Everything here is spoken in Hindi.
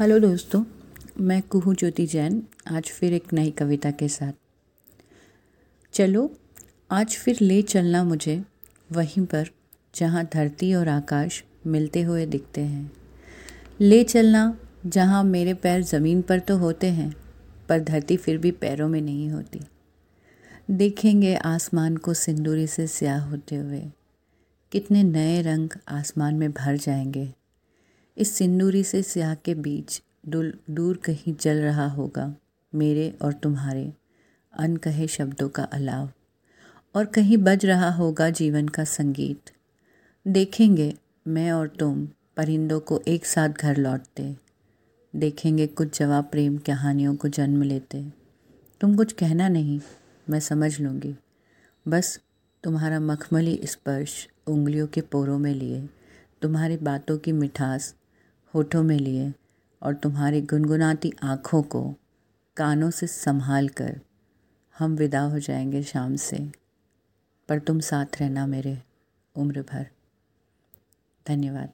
हेलो दोस्तों, मैं कुहू ज्योति जैन, आज फिर एक नई कविता के साथ। चलो, आज फिर ले चलना मुझे, वहीं पर जहाँ धरती और आकाश मिलते हुए दिखते हैं। ले चलना जहाँ मेरे पैर ज़मीन पर तो होते हैं, पर धरती फिर भी पैरों में नहीं होती। देखेंगे आसमान को सिंदूरी से स्याह होते हुए, कितने नए रंग आसमान में भर जाएँगे। इस सिंदूरी से स्याह के बीच दूर दूर कहीं जल रहा होगा, मेरे और तुम्हारे, अनकहे शब्दों का अलाव। और कहीं बज रहा होगा जीवन का संगीत। देखेंगे मैं और तुम परिंदों को एक साथ घर लौटते। देखेंगे कुछ जवाब प्रेम कहानियों को जन्म लेते। तुम कुछ कहना नहीं, मैं समझ लूँगी। बस तुम्हारा मखमली स्पर्श उंगलियों के पोरों में लिए, तुम्हारी बातों की मिठास होठों में लिए और तुम्हारी गुनगुनाती आँखों को कानों से संभाल कर हम विदा हो जाएँगे शाम से। पर तुम साथ रहना मेरे उम्र भर। धन्यवाद।